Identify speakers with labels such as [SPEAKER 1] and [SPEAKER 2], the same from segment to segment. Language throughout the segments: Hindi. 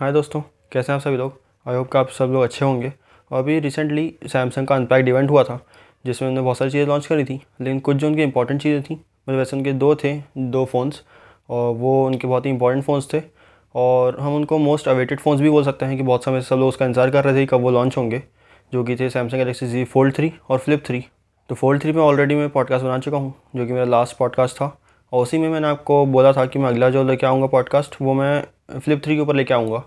[SPEAKER 1] हाय दोस्तों, कैसे हैं आप सभी लोग? आई होप कि आप सब लोग अच्छे होंगे। और अभी रिसेंटली सैमसंग का अनपैक्ड इवेंट हुआ था, जिसमें उन्होंने बहुत सारी चीज़ें लॉन्च करी थी, लेकिन कुछ जो उनकी इंपॉर्टेंट चीज़ें थी मतलब वैसे उनके दो थे, दो फ़ोन्स और वो उनके बहुत ही इंपॉर्टेंट फ़ोन्स थे, और हम उनको मोस्ट अवेटेड फ़ोन्स भी बोल सकते हैं कि बहुत समय से सब लोग उसका इंतज़ार कर रहे थे कब वो लॉन्च होंगे, जो कि थे Samsung Galaxy Z Fold three और फ्लिप थ्री तो फोल्ड थ्री में ऑलरेडी मैं पॉडकास्ट बना चुका हूँ, जो कि मेरा लास्ट पॉडकास्ट था, और उसी में मैंने आपको बोला था कि मैं अगला जो लेके आऊँगा पॉडकास्ट वो मैं फ्लिप थ्री के ऊपर लेके आऊँगा।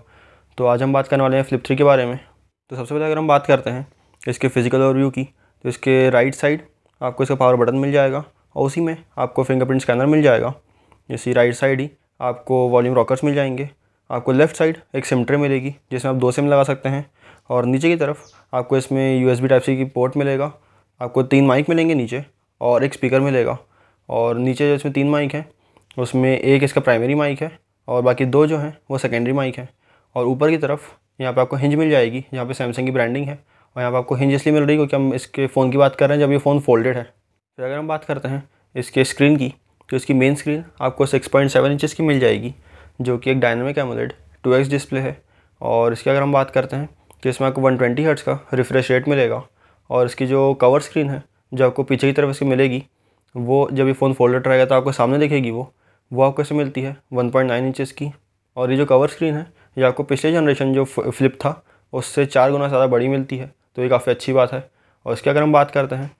[SPEAKER 1] तो आज हम बात करने वाले हैं फ्लिप थ्री के बारे में। तो सबसे पहले अगर हम बात करते हैं इसके फ़िज़िकल ओवरव्यू की तो इसके राइट साइड आपको इसका पावर बटन मिल जाएगा और उसी में आपको फिंगरप्रिंट स्कैनर मिल जाएगा। इसी राइट साइड ही आपको वॉल्यूम रॉकर्स मिल जाएँगे। आपको लेफ़्ट साइड एक सिम ट्रे मिलेगी, जिसमें आप दो सिम लगा सकते हैं। और नीचे की तरफ़ आपको इसमें यू एस टाइप सी की पोर्ट मिलेगा। आपको तीन माइक मिलेंगे नीचे और एक स्पीकर मिलेगा। और नीचे जो इसमें तीन माइक हैं, उसमें एक इसका प्राइमरी माइक है और बाकी दो जो हैं, वो सेकेंडरी माइक हैं। और ऊपर की तरफ़ यहाँ पे आपको हिंज मिल जाएगी यहाँ पे सैमसंग की ब्रांडिंग है। और यहाँ पे आपको हिंज इसलिए मिल रही है क्योंकि हम इसके फ़ोन की बात कर रहे हैं, जब ये फ़ोन फोल्डेड है। फिर अगर हम बात करते हैं इसके स्क्रीन की तो इसकी मेन स्क्रीन आपको सिक्स पॉइंट सेवन इंचज़ की मिल जाएगी, जो कि एक dynamic AMOLED two X display है। और इसकी अगर हम बात करते हैं तो इसमें आपको वन ट्वेंटी हर्ट्स का रिफ्रेश रेट मिलेगा। और इसकी जो कवर स्क्रीन है, जो आपको पीछे की तरफ़ इसकी मिलेगी, वो जब ये फ़ोन फोल्डेड रहेगा तो आपको सामने दिखेगी वो। वो आपको इसमें मिलती है? वन पॉइंट नाइन इंचज़ की। और ये जो कवर स्क्रीन है, ये आपको पिछले जनरेशन जो फ्लिप था, उससे चार गुना ज़्यादा बड़ी मिलती है। तो ये काफ़ी अच्छी बात है। और इसकी अगर हम बात करते हैं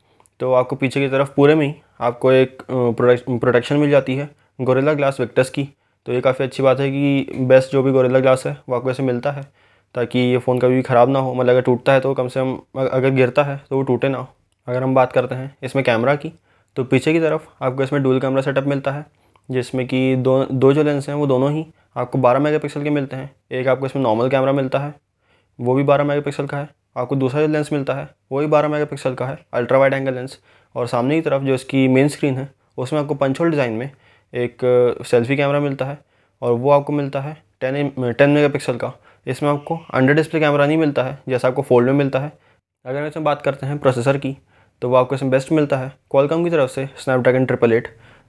[SPEAKER 1] तो आपको पीछे की तरफ़ पूरे में ही आपको एक प्रोटेक्शन मिल जाती है गोरेला ग्लास विक्टस की। तो ये काफ़ी अच्छी बात है कि बेस्ट जो भी गोरेला ग्लास है, वो आपको ऐसे मिलता है, ताकि ये फ़ोन कभी भी ख़राब ना हो। मतलब अगर टूटता है तो कम से कम अगर गिरता है तो वो टूटे ना हो। अगर हम बात करते हैं इसमें कैमरा की तो पीछे की तरफ़ आपको इसमें डुअल कैमरा सेटअप मिलता है। जिसमें कि दो दो जो लेंस हैं वो दोनों ही आपको 12 मेगापिक्सल के मिलते हैं। एक आपको इसमें नॉर्मल कैमरा मिलता है, वो भी 12 मेगापिक्सल का है। आपको दूसरा जो लेंस मिलता है, वो भी 12 मेगापिक्सल का है अल्ट्रा वाइड एंगल लेंस और सामने की तरफ़ जो इसकी मेन स्क्रीन है, उसमें आपको पंचोल डिज़ाइन में एक सेल्फी कैमरा मिलता है और वो आपको मिलता है टेन टेन मेगा का। इसमें आपको अंडर डिस्प्ले कैमरा नहीं मिलता है, जैसा आपको फोल्ड में मिलता है। अगर इसमें बात करते हैं प्रोसेसर की तो वो आपको इसमें बेस्ट मिलता है। कॉलकम की तरफ़ से स्नैपड्रैगन ट्रिपल एट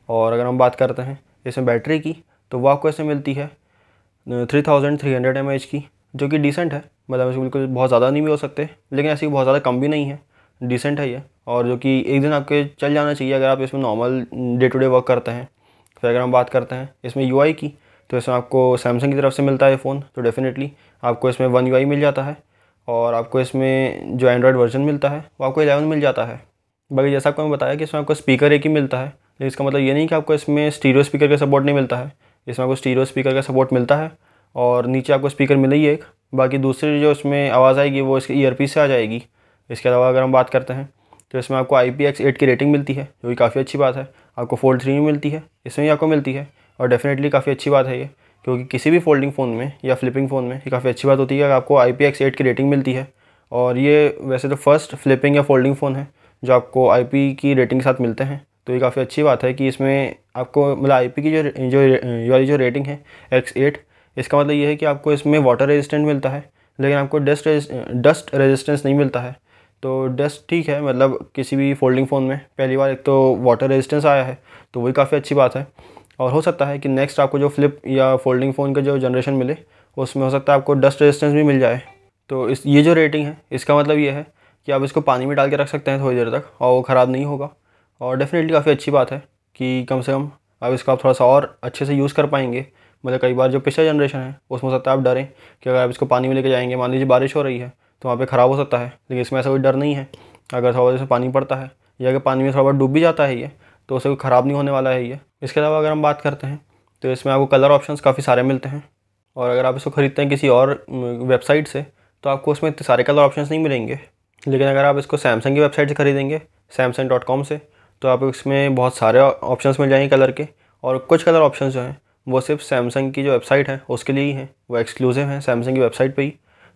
[SPEAKER 1] और अगर हम बात करते हैं इसमें बैटरी की तो वो आपको इसमें मिलती है three thousand three hundred M H की, जो कि डिसेंट है। मतलब इसमें बिल्कुल बहुत ज़्यादा नहीं भी हो सकते, लेकिन ऐसी बहुत ज़्यादा कम भी नहीं है। डिसेंट है ये, और जो कि एक दिन आपके चल जाना चाहिए अगर आप इसमें normal day to day work करते हैं। फिर अगर हम बात करते हैं इसमें यूआई की तो इसमें आपको सैमसंग की तरफ़ से मिलता है फ़ोन तो डेफिनेटली आपको इसमें वन यूआई मिल जाता है, और आपको इसमें जो एंड्रॉयड वर्जन मिलता है, वो आपको एलेवन मिल जाता है। बाकी जैसा आपको मैं बताया कि इसमें आपको स्पीकर एक ही मिलता है लेकिन इसका मतलब ये नहीं कि आपको इसमें स्टीरियो स्पीकर का सपोर्ट नहीं मिलता है। इसमें आपको स्टीरियो स्पीकर का सपोर्ट मिलता है और नीचे आपको स्पीकर मिलेगी एक। बाकी दूसरी जो इसमें आवाज़ आएगी वो इसके ईयरपीस से आ जाएगी। इसके अलावा अगर हम बात करते हैं तो इसमें आपको आई पी की रेटिंग मिलती है, जो कि काफ़ी अच्छी बात है। आपको फोल्ड थ्री में मिलती है, इसमें भी आपको मिलती है और डेफिनेटली काफ़ी अच्छी बात है ये, क्योंकि किसी भी फोल्डिंग फ़ोन में या फ्लिपिंग फ़ोन में ये काफ़ी अच्छी बात होती है कि आपको आई पी की रेटिंग मिलती है। और ये वैसे तो फ़र्स्ट फ्लिपिंग या फोल्डिंग फ़ोन है, जो आपको आई पी की रेटिंग के साथ मिलते हैं। तो ये काफ़ी अच्छी बात है कि इसमें आपको मतलब IP की जो जो वाली जो रेटिंग है एक्स एट इसका मतलब ये है कि आपको इसमें वाटर रेजिस्टेंट मिलता है, लेकिन आपको डस्ट डस्ट रेजिस्टेंस नहीं मिलता है। तो डस्ट ठीक है मतलब किसी भी फोल्डिंग फ़ोन में पहली बार एक तो वाटर रेजिस्टेंस आया है तो वही काफ़ी अच्छी बात है। और हो सकता है कि नेक्स्ट आपको जो फ्लिप या फोल्डिंग फ़ोन का जो जनरेशन मिले, उसमें हो सकता है आपको डस्ट रेजिस्टेंस भी मिल जाए। तो इस, ये जो रेटिंग है, इसका मतलब ये है कि आप इसको पानी में डाल के रख सकते हैं थोड़ी देर तक, और वो ख़राब नहीं होगा। और डेफिनेटली काफ़ी अच्छी बात है कि कम से कम अब इसको आप थोड़ा सा और अच्छे से यूज़ कर पाएँगे। मतलब कई बार जो पिछला जनरेशन है, उसमें सकता है आप डरें कि अगर आप इसको पानी में लेके जाएँगे, मान लीजिए बारिश हो रही है तो वहाँ पे ख़राब हो सकता है, लेकिन इसमें ऐसा कोई डर नहीं है। अगर थोड़ा वजह से पानी पड़ता है, या अगर पानी में थोड़ा बहुत डूब भी जाता है ये तो उसे कोई ख़राब नहीं होने वाला है ये। इसके अलावा अगर हम बात करते हैं तो इसमें आपको कलर ऑप्शन काफ़ी सारे मिलते हैं। और अगर आप इसको ख़रीदते हैं किसी और वेबसाइट से तो आपको उसमें इतने सारे कलर ऑप्शन नहीं मिलेंगे। लेकिन अगर आप इसको सैमसंग की वेबसाइट से ख़रीदेंगे सैमसंग डॉट कॉम से तो आप इसमें बहुत सारे ऑप्शंस मिल जाएँगे कलर के। और कुछ कलर ऑप्शंस जो हैं, वो सिर्फ़ सैमसंग की जो वेबसाइट है, उसके लिए ही हैं। वो एक्सक्लूसिव हैं सैमसंग की वेबसाइट पे ही।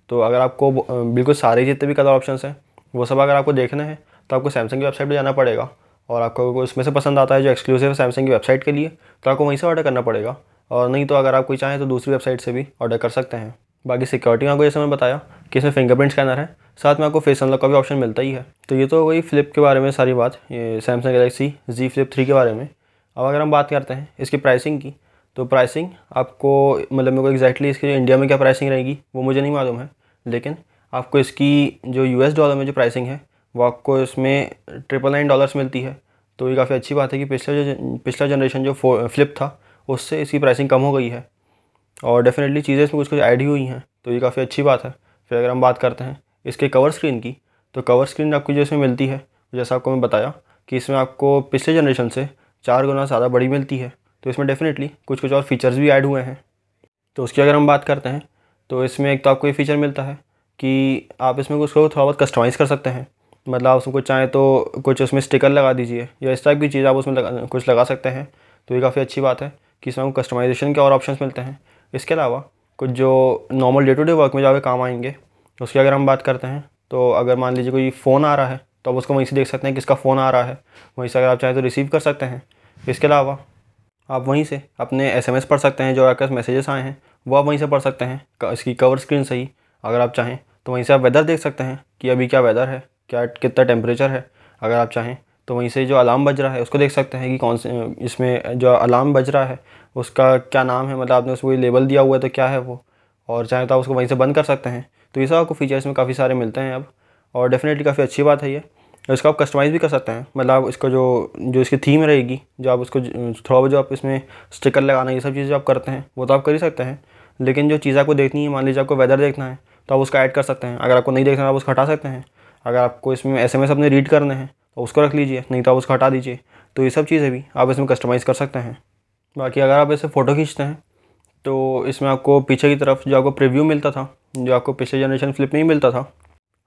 [SPEAKER 1] तो अगर आपको बिल्कुल सारे जितने भी कलर ऑप्शंस हैं, वो सब अगर आपको देखना है तो आपको सैमसंग की वेबसाइट पर जाना पड़ेगा। और आपको उसमें से पसंद आता है जो एक्सक्लूसिव है सैमसंग की वेबसाइट के लिए तो आपको वहीं से ऑर्डर करना पड़ेगा। और नहीं तो अगर आप कोई चाहें तो दूसरी वेबसाइट से भी ऑर्डर कर सकते हैं। बाकी सिक्योरिटी में आपको जैसे मैं बताया कि इसमें फिंगरप्रिंट स्कैनर है। साथ में आपको फेस अनलॉक का भी ऑप्शन मिलता ही है। तो ये तो वही फ्लिप के बारे में सारी बात। ये Samsung Galaxy Z Flip three के बारे में। अब अगर हम बात करते हैं इसकी प्राइसिंग की तो प्राइसिंग आपको मतलब मेरे को एग्जैक्टली इसकी इंडिया में क्या प्राइसिंग रहेगी, वो मुझे नहीं मालूम है। लेकिन आपको इसकी जो यूएस डॉलर में जो प्राइसिंग है, वो आपको इसमें ट्रिपल नाइन डॉलर्स मिलती है। तो ये काफ़ी अच्छी बात है कि पिछला जो, पिछला जनरेशन जो फ्लिप था, उससे इसकी प्राइसिंग कम हो गई है। और डेफिनेटली चीज़ें इसमें कुछ कुछ ऐड ही हुई हैं। तो ये काफ़ी अच्छी बात है। फिर अगर हम बात करते हैं इसके कवर स्क्रीन की तो कवर स्क्रीन आपको जो इसमें मिलती है, जैसा आपको मैं बताया कि इसमें आपको पिछले जनरेशन से चार गुना ज़्यादा बड़ी मिलती है। तो इसमें डेफिनेटली कुछ कुछ और फीचर्स भी ऐड हुए हैं। तो उसकी अगर हम बात करते हैं तो इसमें एक तो आपको ये फीचर मिलता है कि आप इसमें उसको थोड़ा बहुत कस्टमाइज़ कर सकते हैं। मतलब आप उसको चाहें तो कुछ उसमें स्टिकर लगा दीजिए, या इस टाइप की चीज़ आप उसमें लगा, कुछ लगा सकते हैं। तो ये काफ़ी अच्छी बात है कि इसमें आपको कस्टमाइजेशन के और ऑप्शन मिलते हैं। इसके अलावा कुछ जो normal day to day work में जाके काम आएँगे, उसकी अगर हम बात करते हैं तो अगर मान लीजिए कोई फ़ोन आ रहा है तो आप उसको वहीं से देख सकते हैं किसका फ़ोन आ रहा है। वहीं से अगर आप चाहें तो रिसीव कर सकते हैं। इसके अलावा, आप वहीं से अपने एसएमएस पढ़ सकते हैं, जो आपके मैसेजेस आए हैं, वो आप वहीं से पढ़ सकते हैं। इसकी कवर स्क्रीन से ही अगर आप चाहें तो वहीं से आप वेदर देख सकते हैं कि अभी क्या वेदर है, क्या, कितना टेम्परेचर है। अगर आप चाहें तो वहीं से जो अलार्म बज रहा है, उसको देख सकते हैं कि कौन से, इसमें जो अलार्म बज रहा है, उसका क्या नाम है? मतलब आपने उसको लेबल दिया हुआ है तो क्या है वो? और चाहे तो आप उसको वहीं से बंद कर सकते हैं। तो ये सब आपको फीचर्स में काफ़ी सारे मिलते हैं अब, और डेफिनेटली काफ़ी अच्छी बात है ये। इसको आप कस्टमाइज़ भी कर सकते हैं। मतलब इसको जो जो इसकी थीम रहेगी, जो आप उसको, थोड़ा बहुत जो आप इसमें स्टिकर लगाना, ये सब चीज़ें आप करते हैं, वो तो आप कर ही सकते हैं। लेकिन जो चीज़ आपको देखनी है, मान लीजिए आपको वेदर देखना है तो आप उसका ऐड कर सकते हैं। अगर आपको नहीं देखना है, आप उसको हटा सकते हैं। अगर आपको इसमें एस एम एस अपने रीड करने हैं तो उसको रख लीजिए, नहीं तो आप उसको हटा दीजिए। तो ये सब चीज़ें भी आप इसमें कस्टमाइज़ कर सकते हैं। बाकी अगर आप ऐसे फ़ोटो खींचते हैं तो इसमें आपको पीछे की तरफ़ जो आपको प्रीव्यू मिलता था, जो आपको पिछले जनरेशन फ्लिप में ही मिलता था,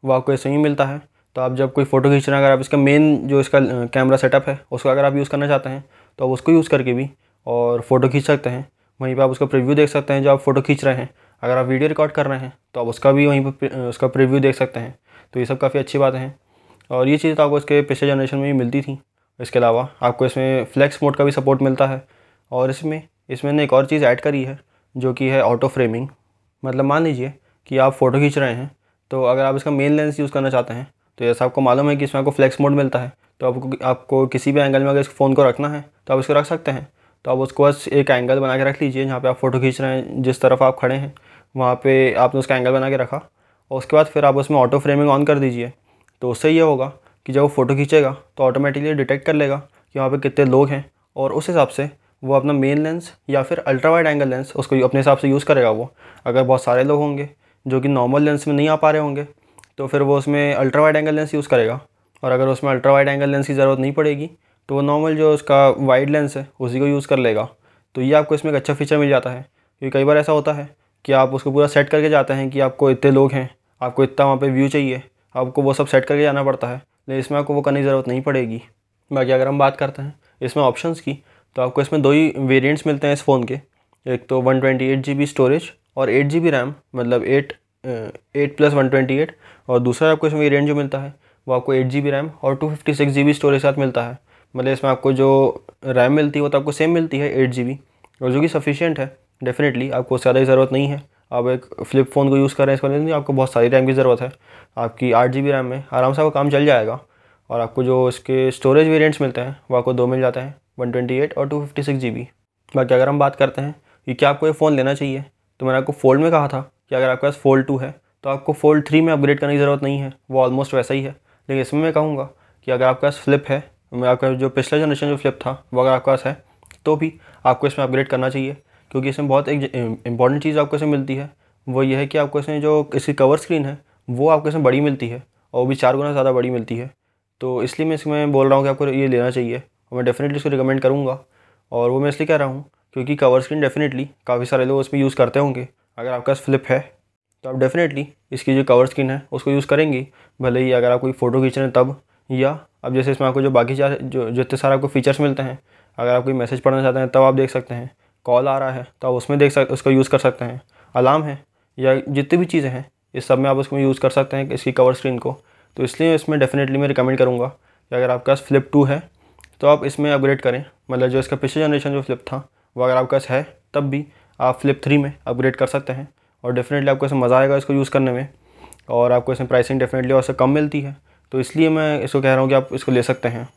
[SPEAKER 1] वो आपको ऐसे ही मिलता है। तो आप जब कोई फ़ोटो खींच रहे हैं, अगर आप इसका मेन जो इसका कैमरा सेटअप है, उसको अगर आप यूज़ करना चाहते हैं तो आप उसको यूज़ करके भी और फ़ोटो खींच सकते हैं। वहीं पर आप उसका प्रीव्यू देख सकते हैं जो आप फ़ोटो खींच रहे हैं। अगर आप वीडियो रिकॉर्ड कर रहे हैं तो आप उसका भी वहीं पर उसका प्रीव्यू देख सकते हैं। तो ये सब काफ़ी अच्छी बातें हैं। और ये चीज़ तो आपको इसके पिछले जनरेशन में ही मिलती थी। इसके अलावा आपको इसमें फ्लैक्स मोड का भी सपोर्ट मिलता है और इसमें इसमें एक और चीज़ ऐड करी है, जो कि है ऑटो फ्रेमिंग मतलब मान लीजिए कि आप फ़ोटो खींच रहे हैं तो अगर आप इसका मेन लेंस यूज़ करना चाहते हैं तो जैसा आपको मालूम है कि इसमें आपको फ्लैक्स मोड मिलता है। तो आपको आपको किसी भी एंगल में अगर इस फ़ोन को रखना है तो आप इसको रख सकते हैं। तो आप उसको बस एक एंगल बना के रख लीजिए जहाँ पे आप फ़ोटो खींच रहे हैं, जिस तरफ़ आप खड़े हैं, वहाँ पे आपने उसका एंगल बना के रखा। और उसके बाद फिर आप उसमें ऑटो फ्रेमिंग ऑन कर दीजिए। तो उससे ये होगा कि जब वो फ़ोटो खींचेगा तो ऑटोमेटिकली डिटेक्ट कर लेगा कि वहाँ पे कितने लोग हैं और उस हिसाब से वो अपना मेन लेंस या फिर अल्ट्रा वाइड एंगल लेंस उसको अपने हिसाब से यूज़ करेगा वो। अगर बहुत सारे लोग होंगे जो कि नॉर्मल लेंस में नहीं आ पा रहे होंगे तो फिर वो उसमें ultra wide angle lens use करेगा। और अगर उसमें अल्ट्रा वाइड एंगल लेंस की ज़रूरत नहीं पड़ेगी तो वो नॉर्मल जो उसका वाइड लेंस है, उसी को यूज़ कर लेगा। तो ये आपको इसमें एक अच्छा फीचर मिल जाता है, क्योंकि कई बार ऐसा होता है कि आप उसको पूरा सेट करके जाते हैं कि आपको इतने लोग हैं, आपको इतना वहाँ पर व्यू चाहिए। आपको वो सब सेट करके जाना पड़ता है। लेकिन इसमें आपको वो करने की ज़रूरत नहीं पड़ेगी। बाकी अगर हम बात करते हैं इसमें ऑप्शंस की तो आपको इसमें दो ही वेरिएंट्स मिलते हैं इस फ़ोन के। एक तो one twenty eight G B storage और एट जी बी रैम मतलब eight eight plus one twenty eight. और दूसरा आपको इसमें वेरिएंट जो मिलता है, वो आपको एट जी बी रैम और two fifty six G B storage के साथ मिलता है। मतलब इसमें आपको जो रैम मिलती है, वो तो आपको सेम मिलती है एट जी बी। और जो कि सफिशियंट है डेफिनेटली आपको ज़्यादा ज़रूरत नहीं है। आप एक फ्लिप फ़ोन को यूज़ कर रहे हैं, इसको नहीं आपको बहुत सारी रैम की ज़रूरत है। आपकी आठ जी बी रैम में आराम से आपका काम चल जाएगा और आपको जो इसके स्टोरेज वेरिएंट्स मिलते हैं, वो आपको दो मिल जाते हैं वन ट्वेंटी एट और two fifty six G B बाकी अगर हम बात करते हैं कि क्या आपको ये फ़ोन लेना चाहिए तो मैंने आपको फोल्ड में कहा था कि अगर आपके पास फोल्ड टू है तो आपको फोल्ड थ्री में अपग्रेड करने की ज़रूरत नहीं है। वो ऑलमोस्ट वैसा ही है। लेकिन इसमें मैं कहूँगा कि अगर आपके पास फ्लिप है, मैं आपका जो पिछला जनरेशन जो फ्लिप था, वो अगर आपके पास है तो भी आपको इसमें अपग्रेड करना चाहिए। क्योंकि इसमें बहुत एक इंपॉर्टेंट चीज़ आपको इसमें मिलती है। वो ये है कि आपको इसमें जो इसकी कवर स्क्रीन है, वो आपको इसमें बड़ी मिलती है और वो भी चार गुना ज़्यादा बड़ी मिलती है। तो इसलिए मैं इसमें बोल रहा हूँ कि आपको ये लेना चाहिए और मैं डेफिनेटली इसको रिकमेंड करूँगा और वो मैं इसलिए कह रहा हूँ क्योंकि कवर स्क्रीन डेफिनेटली काफ़ी सारे लोग उसमें यूज़ करते होंगे। अगर आपके फ्लिप है तो आप डेफिनेटली इसकी जो कवर स्क्रीन है, उसको यूज़ करेंगे। भले ही अगर आप कोई फ़ोटो खींच रहे हैं तब या अब जैसे इसमें आपको जो बाकी जो जितने सारे आपको फीचर्स मिलते हैं, अगर आप कोई मैसेज पढ़ना चाहते हैं तब आप देख सकते हैं। कॉल आ रहा है तो आप उसमें देख सक, उसको यूज़ कर सकते हैं। अलार्म है, या जितनी भी चीज़ें हैं, इस सब में आप उसको यूज़ कर सकते हैं, इसकी कवर स्क्रीन को। तो इसलिए इसमें डेफिनेटली मैं रिकमेंड करूँगा कि अगर आपके पास फ्लिप टू है तो आप इसमें अपग्रेड करें। मतलब जो इसका पिछले जनरेशन जो फ्लिप था, वो अगर आपके पास है, तब भी आप फ्लिप थ्री में अपग्रेड कर सकते हैं। और डेफिनेटली आपको इसमें मज़ा आएगा इसको यूज़ करने में, और आपको इसमें प्राइसिंग डेफिनेटली और से कम मिलती है। तो इसलिए मैं इसको कह रहा हूँ कि आप इसको ले सकते हैं।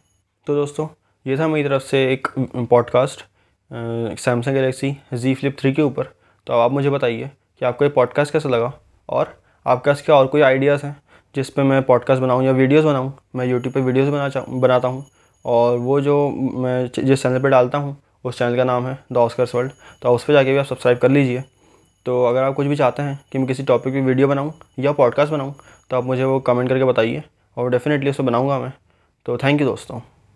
[SPEAKER 1] तो दोस्तों, ये था मेरी तरफ़ से एक podcast Samsung Galaxy Z Flip three के ऊपर। तो आप मुझे बताइए कि आपको ये पॉडकास्ट कैसा लगा? और आपके पास क्या और कोई आइडियाज़ हैं जिस पे मैं पॉडकास्ट बनाऊँ या वीडियोज़ बनाऊँ? मैं यूट्यूब पे वीडियोज़ बना बनाता हूँ। और वो जो मैं जिस चैनल पे डालता हूँ, उस चैनल का नाम है द ऑस्कर्स वर्ल्ड तो उस पर जाके भी आप सब्सक्राइब कर लीजिए। तो अगर आप कुछ भी चाहते हैं कि मैं किसी टॉपिक पे वीडियो बनाऊँ या पॉडकास्ट बनाऊँ तो आप मुझे वो कमेंट करके बताइए और डेफिनेटली उसको बनाऊँगा मैं। तो थैंक यू दोस्तों।